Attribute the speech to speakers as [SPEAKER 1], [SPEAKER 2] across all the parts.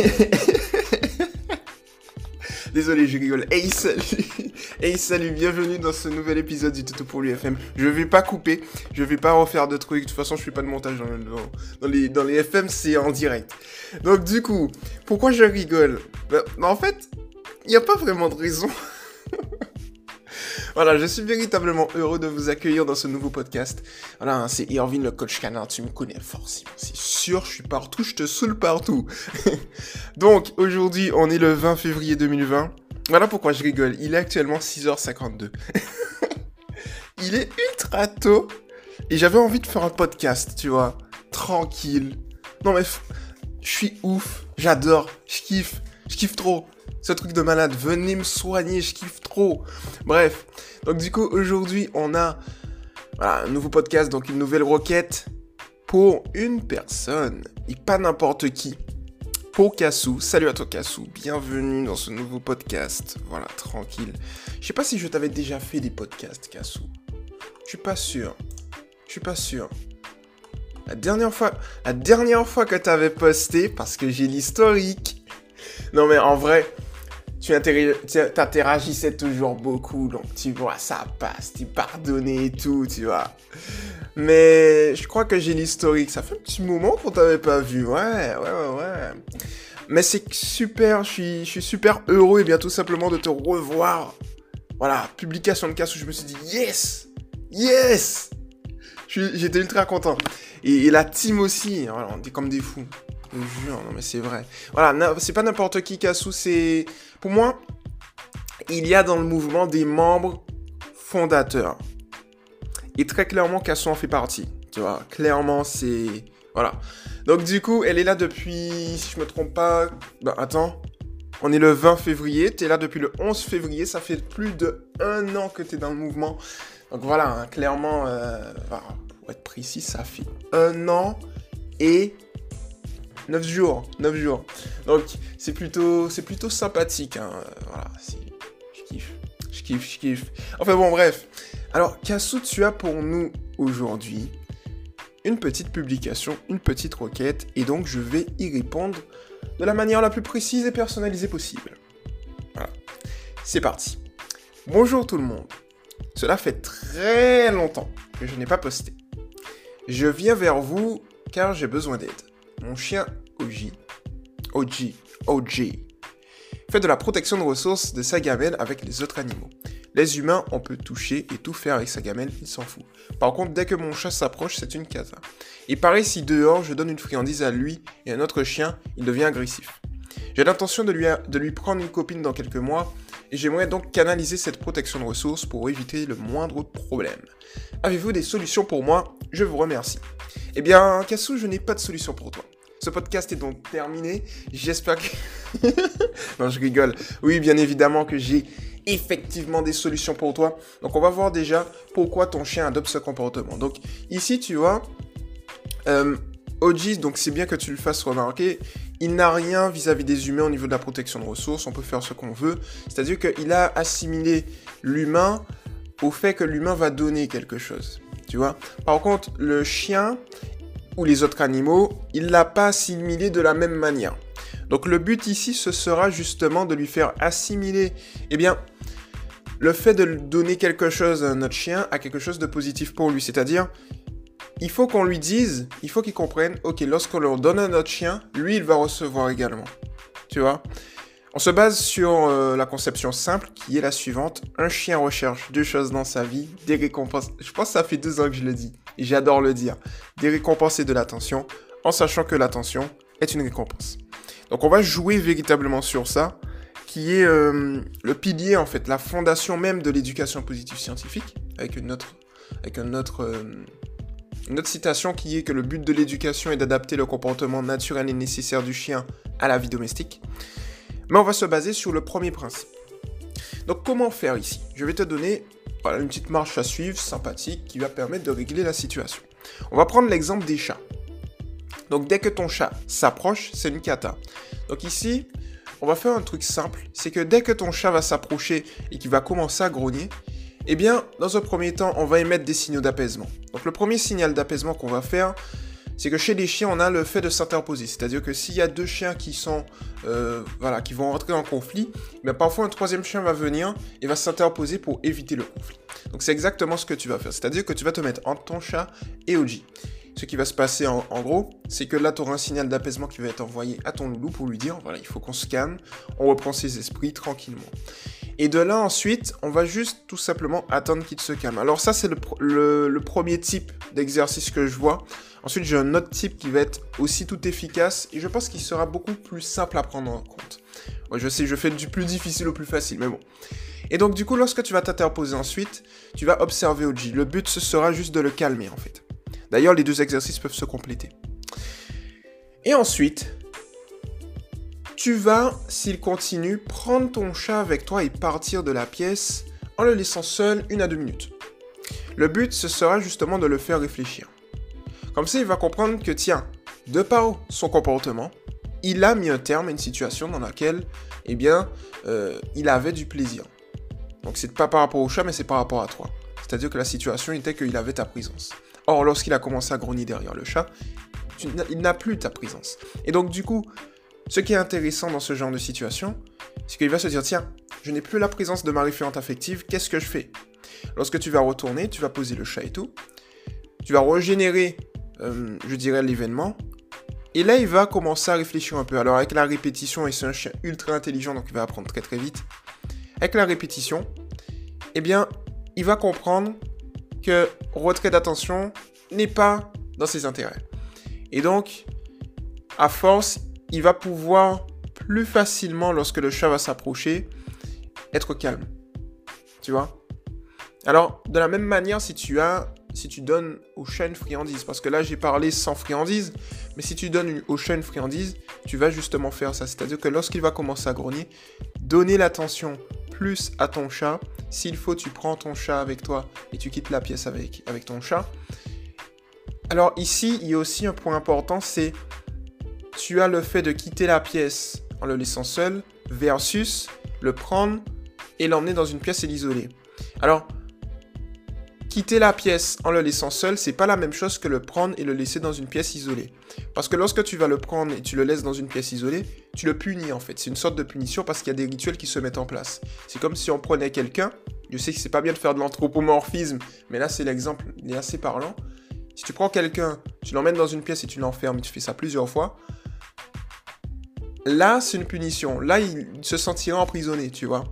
[SPEAKER 1] Désolé, je rigole. Hey, salut Hey, salut, bienvenue dans ce nouvel épisode du Toto pour l'UFM. Je vais pas couper, je vais pas refaire de trucs. De toute façon, je fais pas de montage dans, dans, les, dans les FM, c'est en direct. Donc, du coup, pourquoi je rigole? Ben, En fait, il n'y a pas vraiment de raison. Voilà, je suis véritablement heureux de vous accueillir dans ce nouveau podcast. Voilà, hein, c'est Irvin le coach canard, tu me connais forcément, c'est sûr, je suis partout, je te saoule partout. Donc, aujourd'hui, on est le 20 février 2020. Voilà pourquoi je rigole, il est actuellement 6h52. il est ultra tôt, et j'avais envie de faire un podcast, tu vois, tranquille. Non mais, je suis ouf, j'adore, je kiffe, je kiffe trop. Ce truc de malade, venez me soigner, je kiffe trop. Bref, donc du coup aujourd'hui on a un nouveau podcast, donc une nouvelle requête pour une personne et pas n'importe qui. Pour Kassou, salut à toi Kassou, bienvenue dans ce nouveau podcast. Voilà, tranquille. Je sais pas si je t'avais déjà fait des podcasts Kassou. Je suis pas sûr. Je suis pas sûr. La dernière fois, la dernière fois que t'avais posté, parce que j'ai l'historique. Non mais en vrai, tu interagissais toujours beaucoup, donc tu vois, ça passe, tu pardonnais et tout, tu vois. Mais je crois que j'ai l'historique, ça fait un petit moment qu'on t'avait pas vu, ouais, ouais, ouais. Mais c'est super, je suis, super heureux et bien tout simplement de te revoir. Voilà, publication de casse où je me suis dit, yes, yes J'étais ultra content. Et, la team aussi, voilà, on est comme des fous. Je jure, non mais c'est vrai. Voilà, c'est pas n'importe qui Kassou, c'est... Pour moi, il y a dans le mouvement des membres fondateurs. Et très clairement, Kassou en fait partie. Tu vois, clairement, c'est... Voilà. Donc du coup, elle est là depuis, si je me trompe pas... Ben attends, on est le 20 février, tu es là depuis le 11 février, ça fait plus de un an que tu es dans le mouvement. Donc voilà, hein, clairement, euh, pour être précis, ça fait un an et 9 jours, 9 jours. Donc c'est plutôt, c'est sympathique. Hein. Voilà, je kiffe, je kiffe, je kiffe. Enfin bon, bref. Alors, Kassou, tu as pour nous aujourd'hui une petite publication, une petite requête, et donc je vais y répondre de la manière la plus précise et personnalisée possible. Voilà. C'est parti. Bonjour tout le monde. Cela fait très longtemps que je n'ai pas posté. Je viens vers vous car j'ai besoin d'aide. Mon chien OG, OG, OG, fait de la protection de ressources de sa gamelle avec les autres animaux. Les humains, on peut toucher et tout faire avec sa gamelle, il s'en fout. Par contre, dès que mon chat s'approche, c'est une casa. Et pareil, si dehors, je donne une friandise à lui et à un autre chien, il devient agressif. J'ai l'intention de lui, de lui prendre une copine dans quelques mois, j'aimerais donc canaliser cette protection de ressources pour éviter le moindre problème. Avez-vous des solutions pour moi? Je vous remercie. Eh bien, Kassou, je n'ai pas de solution pour toi. Ce podcast est donc terminé. J'espère que... non, je rigole. Oui, bien évidemment que j'ai effectivement des solutions pour toi. Donc, on va voir déjà pourquoi ton chien adopte ce comportement. Donc, ici, tu vois, euh, donc c'est bien que tu le fasses remarquer, il n'a rien vis-à-vis des humains au niveau de la protection de ressources. On peut faire ce qu'on veut. C'est-à-dire qu'il a assimilé l'humain au fait que l'humain va donner quelque chose. Tu vois Par contre, le chien, ou les autres animaux, il l'a pas assimilé de la même manière. Donc le but ici, ce sera justement de lui faire assimiler, eh bien, le fait de donner quelque chose à notre chien à quelque chose de positif pour lui. C'est-à-dire, il faut qu'on lui dise, il faut qu'il comprenne, ok, lorsqu'on leur donne à notre chien, lui, il va recevoir également. Tu vois? On se base sur euh, la conception simple qui est la suivante. Un chien recherche deux choses dans sa vie, des récompenses. Je pense que ça fait deux ans que je le dis j'adore le dire, des récompenses et de l'attention, en sachant que l'attention est une récompense. Donc on va jouer véritablement sur ça, qui est euh, le pilier en fait, la fondation même de l'éducation positive scientifique, avec une autre, une autre, euh, une autre citation qui est que le but de l'éducation est d'adapter le comportement naturel et nécessaire du chien à la vie domestique. Mais on va se baser sur le premier principe. Donc comment faire ici? Je vais te donner une petite marche à suivre, sympathique, qui va permettre de régler la situation. On va prendre l'exemple des chats. Donc dès que ton chat s'approche, c'est une cata. Donc ici, on va faire un truc simple, c'est que dès que ton chat va s'approcher et qu'il va commencer à grogner, eh bien, dans un premier temps, on va émettre des signaux d'apaisement. Donc le premier signal d'apaisement qu'on va faire, c'est que chez les chiens, on a le fait de s'interposer. C'est-à-dire que s'il y a deux chiens qui sont, euh, voilà, qui vont rentrer en conflit, mais parfois un troisième chien va venir et va s'interposer pour éviter le conflit. Donc c'est exactement ce que tu vas faire. C'est-à-dire que tu vas te mettre entre ton chat et Oji. Ce qui va se passer en, gros, c'est que là, tu auras un signal d'apaisement qui va être envoyé à ton loulou pour lui dire, voilà, il faut qu'on se calme, on reprend ses esprits tranquillement. Et de là, ensuite, on va juste tout simplement attendre qu'il se calme. Alors ça, c'est le, premier type d'exercice que je vois. Ensuite, j'ai un autre type qui va être aussi tout efficace et je pense qu'il sera beaucoup plus simple à prendre en compte. je sais, je fais du plus difficile au plus facile, mais bon. Et donc, du coup, lorsque tu vas t'interposer ensuite, tu vas observer Oji. Le but, ce sera juste de le calmer, en fait. D'ailleurs, les deux exercices peuvent se compléter. Et ensuite, tu vas, s'il continue, prendre ton chat avec toi et partir de la pièce en le laissant seul une à deux minutes. Le but, ce sera justement de le faire réfléchir. Comme ça, il va comprendre que, tiens, de par son comportement, il a mis un terme à une situation dans laquelle, eh bien, euh, il avait du plaisir. Donc, c'est pas par rapport au chat, mais c'est par rapport à toi. C'est-à-dire que la situation était qu'il avait ta présence. Or, lorsqu'il a commencé à grogner derrière le chat, il n'a plus ta présence. Et donc, du coup, ce qui est intéressant dans ce genre de situation, c'est qu'il va se dire, tiens, je n'ai plus la présence de ma référente affective, qu'est-ce que je fais? Lorsque tu vas retourner, tu vas poser le chat et tout, tu vas régénérer, euh, je dirais, l'événement, et là, il va commencer à réfléchir un peu. Alors, avec la répétition, et c'est un chien ultra intelligent, donc il va apprendre très très vite. Avec la répétition, eh bien, il va comprendre que retrait d'attention n'est pas dans ses intérêts. Et donc, à force, il va pouvoir plus facilement, lorsque le chat va s'approcher, être calme. Tu vois? Alors, de la même manière, si tu donnes au chat une friandise, parce que là j'ai parlé sans friandise, mais si tu donnes au chat friandise, tu vas justement faire ça. C'est-à-dire que lorsqu'il va commencer à grogner, donner l'attention plus à ton chat. S'il faut, tu prends ton chat avec toi et tu quittes la pièce avec, avec ton chat. Alors ici, il y a aussi un point important, c'est tu as le fait de quitter la pièce en le laissant seul versus le prendre et l'emmener dans une pièce et l'isoler. Alors, Quitter la pièce en le laissant seul, c'est pas la même chose que le prendre et le laisser dans une pièce isolée. Parce que lorsque tu vas le prendre et tu le laisses dans une pièce isolée, tu le punis en fait. C'est une sorte de punition parce qu'il y a des rituels qui se mettent en place. C'est comme si on prenait quelqu'un, je sais que c'est pas bien de faire de l'anthropomorphisme, mais là c'est l'exemple, il est assez parlant. Si tu prends quelqu'un, tu l'emmènes dans une pièce et tu l'enfermes, et tu fais ça plusieurs fois, là c'est une punition. Là il se sentira emprisonné, tu vois.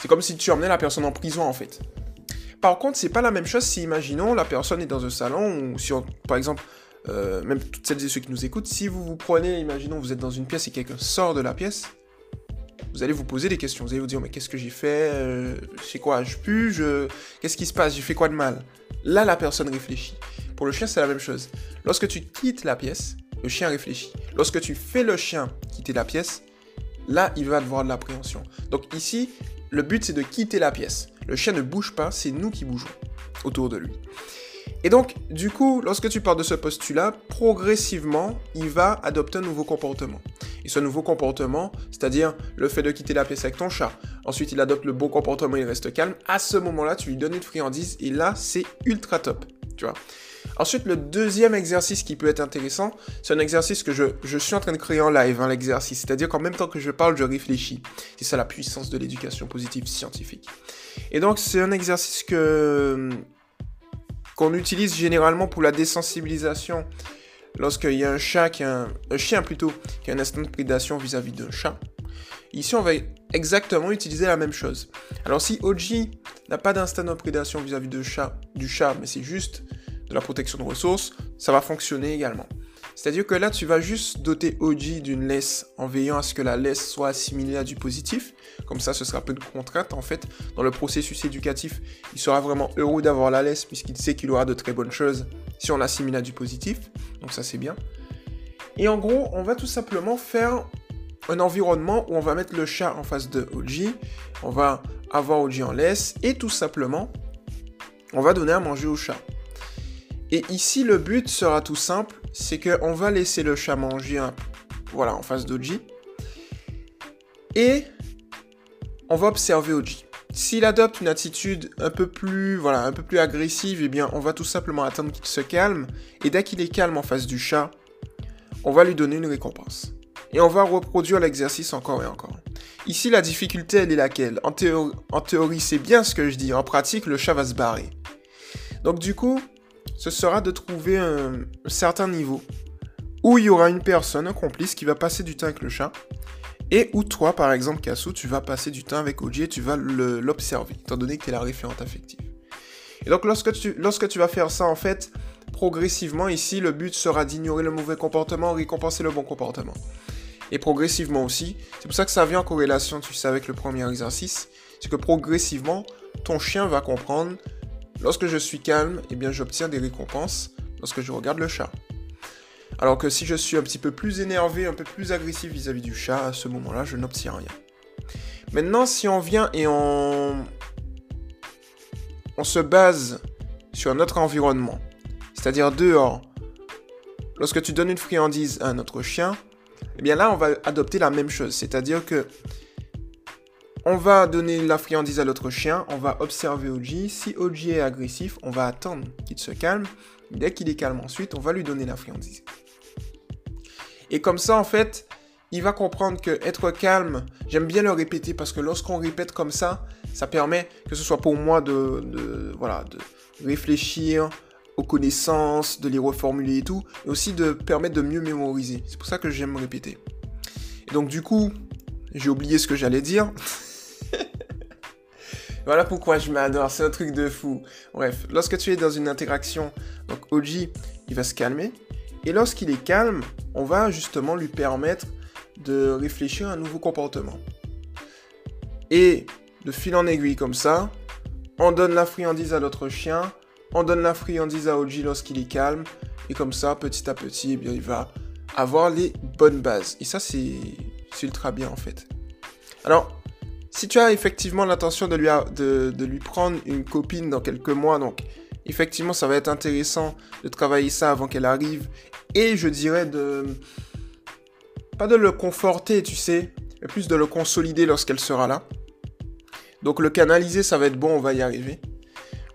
[SPEAKER 1] C'est comme si tu emmenais la personne en prison en fait. Par contre, c'est pas la même chose si, imaginons, la personne est dans un salon, ou si, par exemple, euh, même toutes celles et ceux qui nous écoutent, si vous vous prenez, imaginons, vous êtes dans une pièce et quelqu'un sort de la pièce, vous allez vous poser des questions. Vous allez vous dire, mais qu'est-ce que j'ai fait? Euh, Je sais quoi? Je pue? Qu'est-ce qui se passe? J'ai fait quoi de mal? Là, la personne réfléchit. Pour le chien, c'est la même chose. Lorsque tu quittes la pièce, le chien réfléchit. Lorsque tu fais le chien quitter la pièce, là, il va avoir de l'appréhension. Donc ici, le but, c'est de quitter la pièce. Le chien ne bouge pas, c'est nous qui bougeons autour de lui. Et donc, du coup, lorsque tu pars de ce postulat, progressivement, il va adopter un nouveau comportement. Et ce nouveau comportement, c'est-à-dire le fait de quitter la pièce avec ton chat, ensuite il adopte le bon comportement, il reste calme, à ce moment-là, tu lui donnes une friandise, et là, c'est ultra top, tu vois. Ensuite, le deuxième exercice qui peut être intéressant, c'est un exercice que je, suis en train de créer en live, hein, l'exercice. C'est-à-dire qu'en même temps que je parle, je réfléchis. C'est ça la puissance de l'éducation positive scientifique. Et donc, c'est un exercice que qu'on utilise généralement pour la désensibilisation lorsqu'il y a un chat qui a un, chien plutôt qui a un instinct de prédation vis-à-vis d'un chat. Ici, on va exactement utiliser la même chose. Alors, si Oji n'a pas d'instinct de prédation vis-à-vis du chat, mais c'est juste de la protection de ressources, ça va fonctionner également. C'est-à-dire que là, tu vas juste doter OG d'une laisse en veillant à ce que la laisse soit assimilée à du positif. Comme ça, ce sera peu de contrainte en fait. Dans le processus éducatif, il sera vraiment heureux d'avoir la laisse puisqu'il sait qu'il aura de très bonnes choses si on l'assimile à du positif. Donc ça, c'est bien. Et en gros, on va tout simplement faire un environnement où on va mettre le chat en face de OG. On va avoir OG en laisse et tout simplement, on va donner à manger au chat. Et ici, le but sera tout simple, c'est qu'on va laisser le chat manger voilà, en face d'Oji. Et on va observer Oji. S'il adopte une attitude un peu plus, voilà, un peu plus agressive, eh bien, on va tout simplement attendre qu'il se calme. Et dès qu'il est calme en face du chat, on va lui donner une récompense. Et on va reproduire l'exercice encore et encore. Ici, la difficulté, elle est laquelle? En théorie, c'est bien ce que je dis. En pratique, le chat va se barrer. Donc du coup, ce sera de trouver un, certain niveau où il y aura une personne, un complice, qui va passer du temps avec le chat. Et où toi, par exemple, Kassou, tu vas passer du temps avec Oji et tu vas l'observer, étant donné que tu es la référente affective. Et donc, lorsque tu, lorsque tu vas faire ça, en fait, progressivement, ici, le but sera d'ignorer le mauvais comportement, récompenser le bon comportement. Et progressivement aussi, c'est pour ça que ça vient en corrélation, tu sais, avec le premier exercice, c'est que progressivement, ton chien va comprendre, lorsque je suis calme, eh bien, j'obtiens des récompenses lorsque je regarde le chat. Alors que si je suis un petit peu plus énervé, un peu plus agressif vis-à-vis du chat, à ce moment-là, je n'obtiens rien. Maintenant, si on vient et on, on se base sur notre environnement, c'est-à-dire dehors, lorsque tu donnes une friandise à un autre chien, eh bien là, on va adopter la même chose, c'est-à-dire que on va donner la friandise à l'autre chien, on va observer OG. Si OG est agressif, on va attendre qu'il se calme. Dès qu'il est calme ensuite, on va lui donner la friandise. Et comme ça, en fait, il va comprendre que être calme, j'aime bien le répéter parce que lorsqu'on répète comme ça, ça permet que ce soit pour moi de, voilà, de réfléchir aux connaissances, de les reformuler et tout, et aussi de permettre de mieux mémoriser. C'est pour ça que j'aime répéter. Et donc du coup, j'ai oublié ce que j'allais dire. voilà pourquoi je m'adore, c'est un truc de fou. Bref, lorsque tu es dans une interaction, donc OG, il va se calmer, et lorsqu'il est calme, on va justement lui permettre de réfléchir à un nouveau comportement. Et de fil en aiguille comme ça, on donne la friandise à notre chien, on donne la friandise à Oji lorsqu'il est calme, et comme ça, petit à petit, eh bien, il va avoir les bonnes bases. Et ça, c'est ultra bien en fait. Alors, si tu as effectivement l'intention de lui, de, de lui prendre une copine dans quelques mois, donc effectivement, ça va être intéressant de travailler ça avant qu'elle arrive. Et je dirais de... Pas de le conforter, tu sais, mais plus de le consolider lorsqu'elle sera là. Donc le canaliser, ça va être bon, on va y arriver.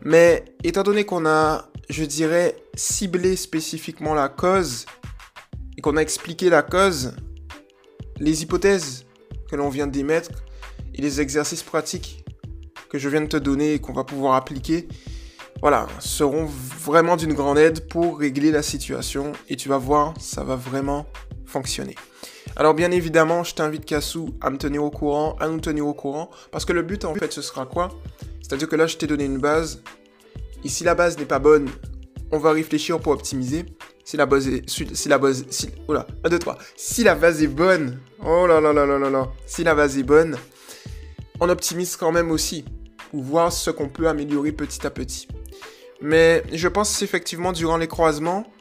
[SPEAKER 1] Mais étant donné qu'on a, je dirais, ciblé spécifiquement la cause, et qu'on a expliqué la cause, les hypothèses que l'on vient d'émettre, et les exercices pratiques que je viens de te donner et qu'on va pouvoir appliquer, voilà, seront vraiment d'une grande aide pour régler la situation et tu vas voir, ça va vraiment fonctionner. Alors bien évidemment, je t'invite Kassou à me tenir au courant, à nous tenir au courant, parce que le but en fait ce sera quoi? C'est-à-dire que là je t'ai donné une base, et si la base n'est pas bonne, on va réfléchir pour optimiser. Si la base est, si la base, si, oh là, 1, 2, 3. Si la base est bonne, oh là là là là là là, si la base est bonne, on optimise quand même aussi, pour voir ce qu'on peut améliorer petit à petit. Mais je pense effectivement durant les croisements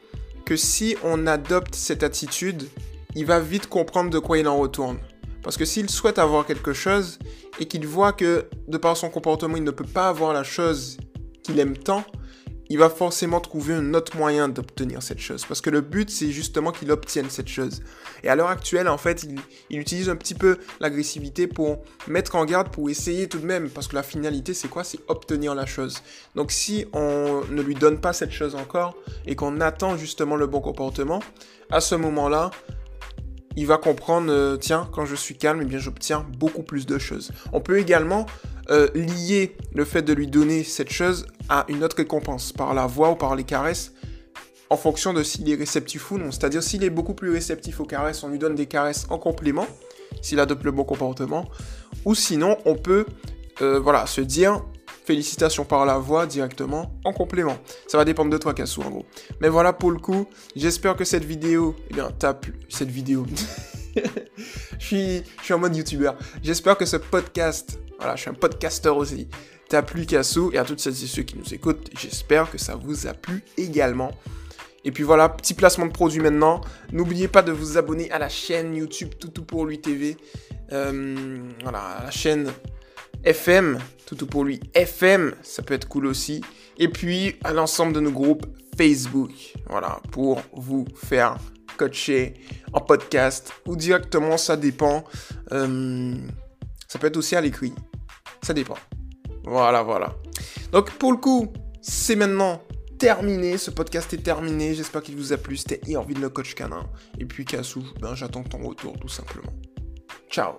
[SPEAKER 1] que si on adopte cette attitude, il va vite comprendre de quoi il en retourne. Parce que s'il souhaite avoir quelque chose et qu'il voit que de par son comportement il ne peut pas avoir la chose qu'il aime tant, il va forcément trouver un autre moyen d'obtenir cette chose. Parce que le but, c'est justement qu'il obtienne cette chose. Et à l'heure actuelle, en fait, il, utilise un petit peu l'agressivité pour mettre en garde, pour essayer tout de même. Parce que la finalité, c'est quoi? C'est obtenir la chose. Donc si on ne lui donne pas cette chose encore, et qu'on attend justement le bon comportement, à ce moment-là, il va comprendre, euh, tiens, quand je suis calme, eh bien j'obtiens beaucoup plus de choses. On peut également euh, lier le fait de lui donner cette chose à une autre récompense, par la voix ou par les caresses, en fonction de s'il est réceptif ou non. C'est-à-dire s'il est beaucoup plus réceptif aux caresses, on lui donne des caresses en complément, s'il adopte le bon comportement, ou sinon on peut euh, voilà, se dire félicitations par la voix directement en complément. Ça va dépendre de toi, Kassou, en gros. Mais voilà pour le coup, j'espère que cette vidéo, eh bien, t'as plu. Cette vidéo. je, suis, je en mode youtubeur. J'espère que ce podcast voilà, je suis un podcaster aussi. T'as plu Kassou et à toutes celles et ceux qui nous écoutent, j'espère que ça vous a plu également. Et puis voilà, petit placement de produit maintenant. N'oubliez pas de vous abonner à la chaîne YouTube Toutou pour lui TV. Euh, voilà, la chaîne FM, Toutou pour lui FM, ça peut être cool aussi. Et puis à l'ensemble de nos groupes Facebook, voilà, pour vous faire coacher en podcast ou directement, ça dépend. Euh, ça peut être aussi à l'écrit. Ça dépend. Voilà, voilà. Donc pour le coup, c'est maintenant terminé. Ce podcast est terminé. J'espère qu'il vous a plu. C'était Irvine le coach canin. Et puis Kassou, ben, j'attends ton retour tout simplement. Ciao